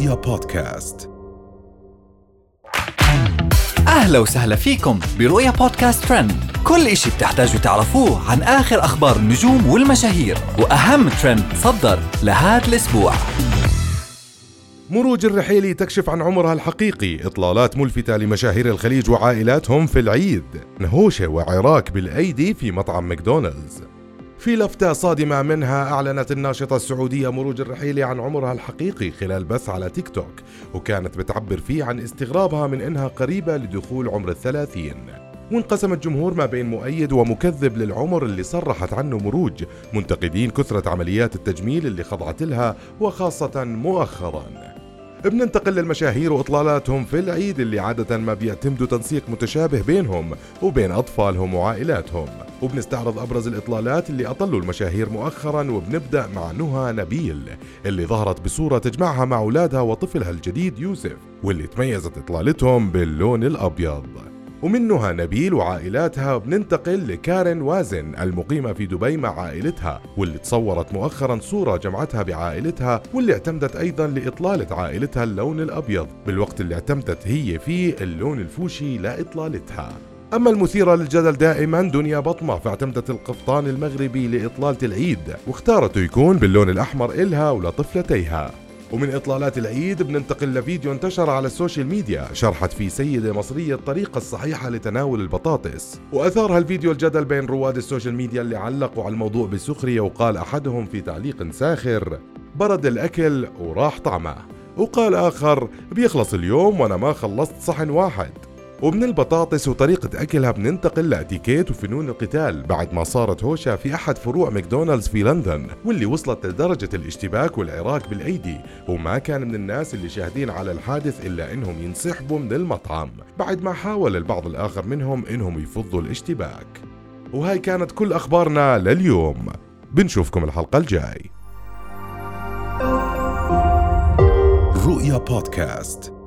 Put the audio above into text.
رؤيا بودكاست. أهلا وسهلا فيكم برؤيا بودكاست ترند. كل إشي بتحتاجوا تعرفوه عن آخر أخبار النجوم والمشاهير وأهم ترند صدر لهذا الأسبوع. مروج الرحيلي تكشف عن عمرها الحقيقي إطلالات ملفتة لمشاهير الخليج وعائلاتهم في العيد. نهوشة وعراك بالأيدي في مطعم ماكدونالدز. في لفتة صادمة منها أعلنت الناشطة السعودية مروج الرحيلي عن عمرها الحقيقي خلال بث على تيك توك وكانت بتعبر فيه عن استغرابها من إنها قريبة لدخول عمر الثلاثين. وانقسم الجمهور ما بين مؤيد ومكذب للعمر اللي صرحت عنه مروج منتقدين كثرة عمليات التجميل اللي خضعت لها وخاصة مؤخراً. بننتقل للمشاهير وإطلالاتهم في العيد اللي عادة ما بيعتمدوا تنسيق متشابه بينهم وبين أطفالهم وعائلاتهم. وبنستعرض أبرز الإطلالات اللي أطلوا المشاهير مؤخرا وبنبدأ مع نهى نبيل اللي ظهرت بصورة تجمعها مع أولادها وطفلها الجديد يوسف واللي تميزت إطلالتهم باللون الأبيض. ومنها نبيل وعائلاتها بننتقل لكارين وازن المقيمة في دبي مع عائلتها واللي تصورت مؤخرا صورة جمعتها بعائلتها واللي اعتمدت أيضا لإطلالة عائلتها اللون الأبيض. بالوقت اللي اعتمدت هي فيه اللون الفوشي لإطلالتها أما المثيرة للجدل دائما دنيا بطمة فاعتمدت القفطان المغربي لإطلالة العيد واختارته يكون باللون الأحمر إلها ولطفلتيها. ومن إطلالات العيد بننتقل لفيديو انتشر على السوشيال ميديا شرحت فيه سيدة مصرية الطريقة الصحيحة لتناول البطاطس. وأثار هالفيديو الجدل بين رواد السوشيال ميديا اللي علقوا على الموضوع بسخرية وقال أحدهم في تعليق ساخر برد الأكل وراح طعمه. وقال آخر بيخلص اليوم وأنا ما خلصت صحن واحد. ومن البطاطس وطريقة أكلها بننتقل لأتيكيت وفنون القتال بعد ما صارت هوشة في أحد فروع ماكدونالدز في لندن واللي وصلت لدرجة الاشتباك والعراك بالأيدي. وما كان من الناس اللي شاهدين على الحادث إلا إنهم ينسحبوا من المطعم. بعد ما حاول البعض الآخر منهم إنهم يفضوا الاشتباك. وهاي كانت كل أخبارنا لليوم. بنشوفكم الحلقة الجاي. رؤيا بودكاست.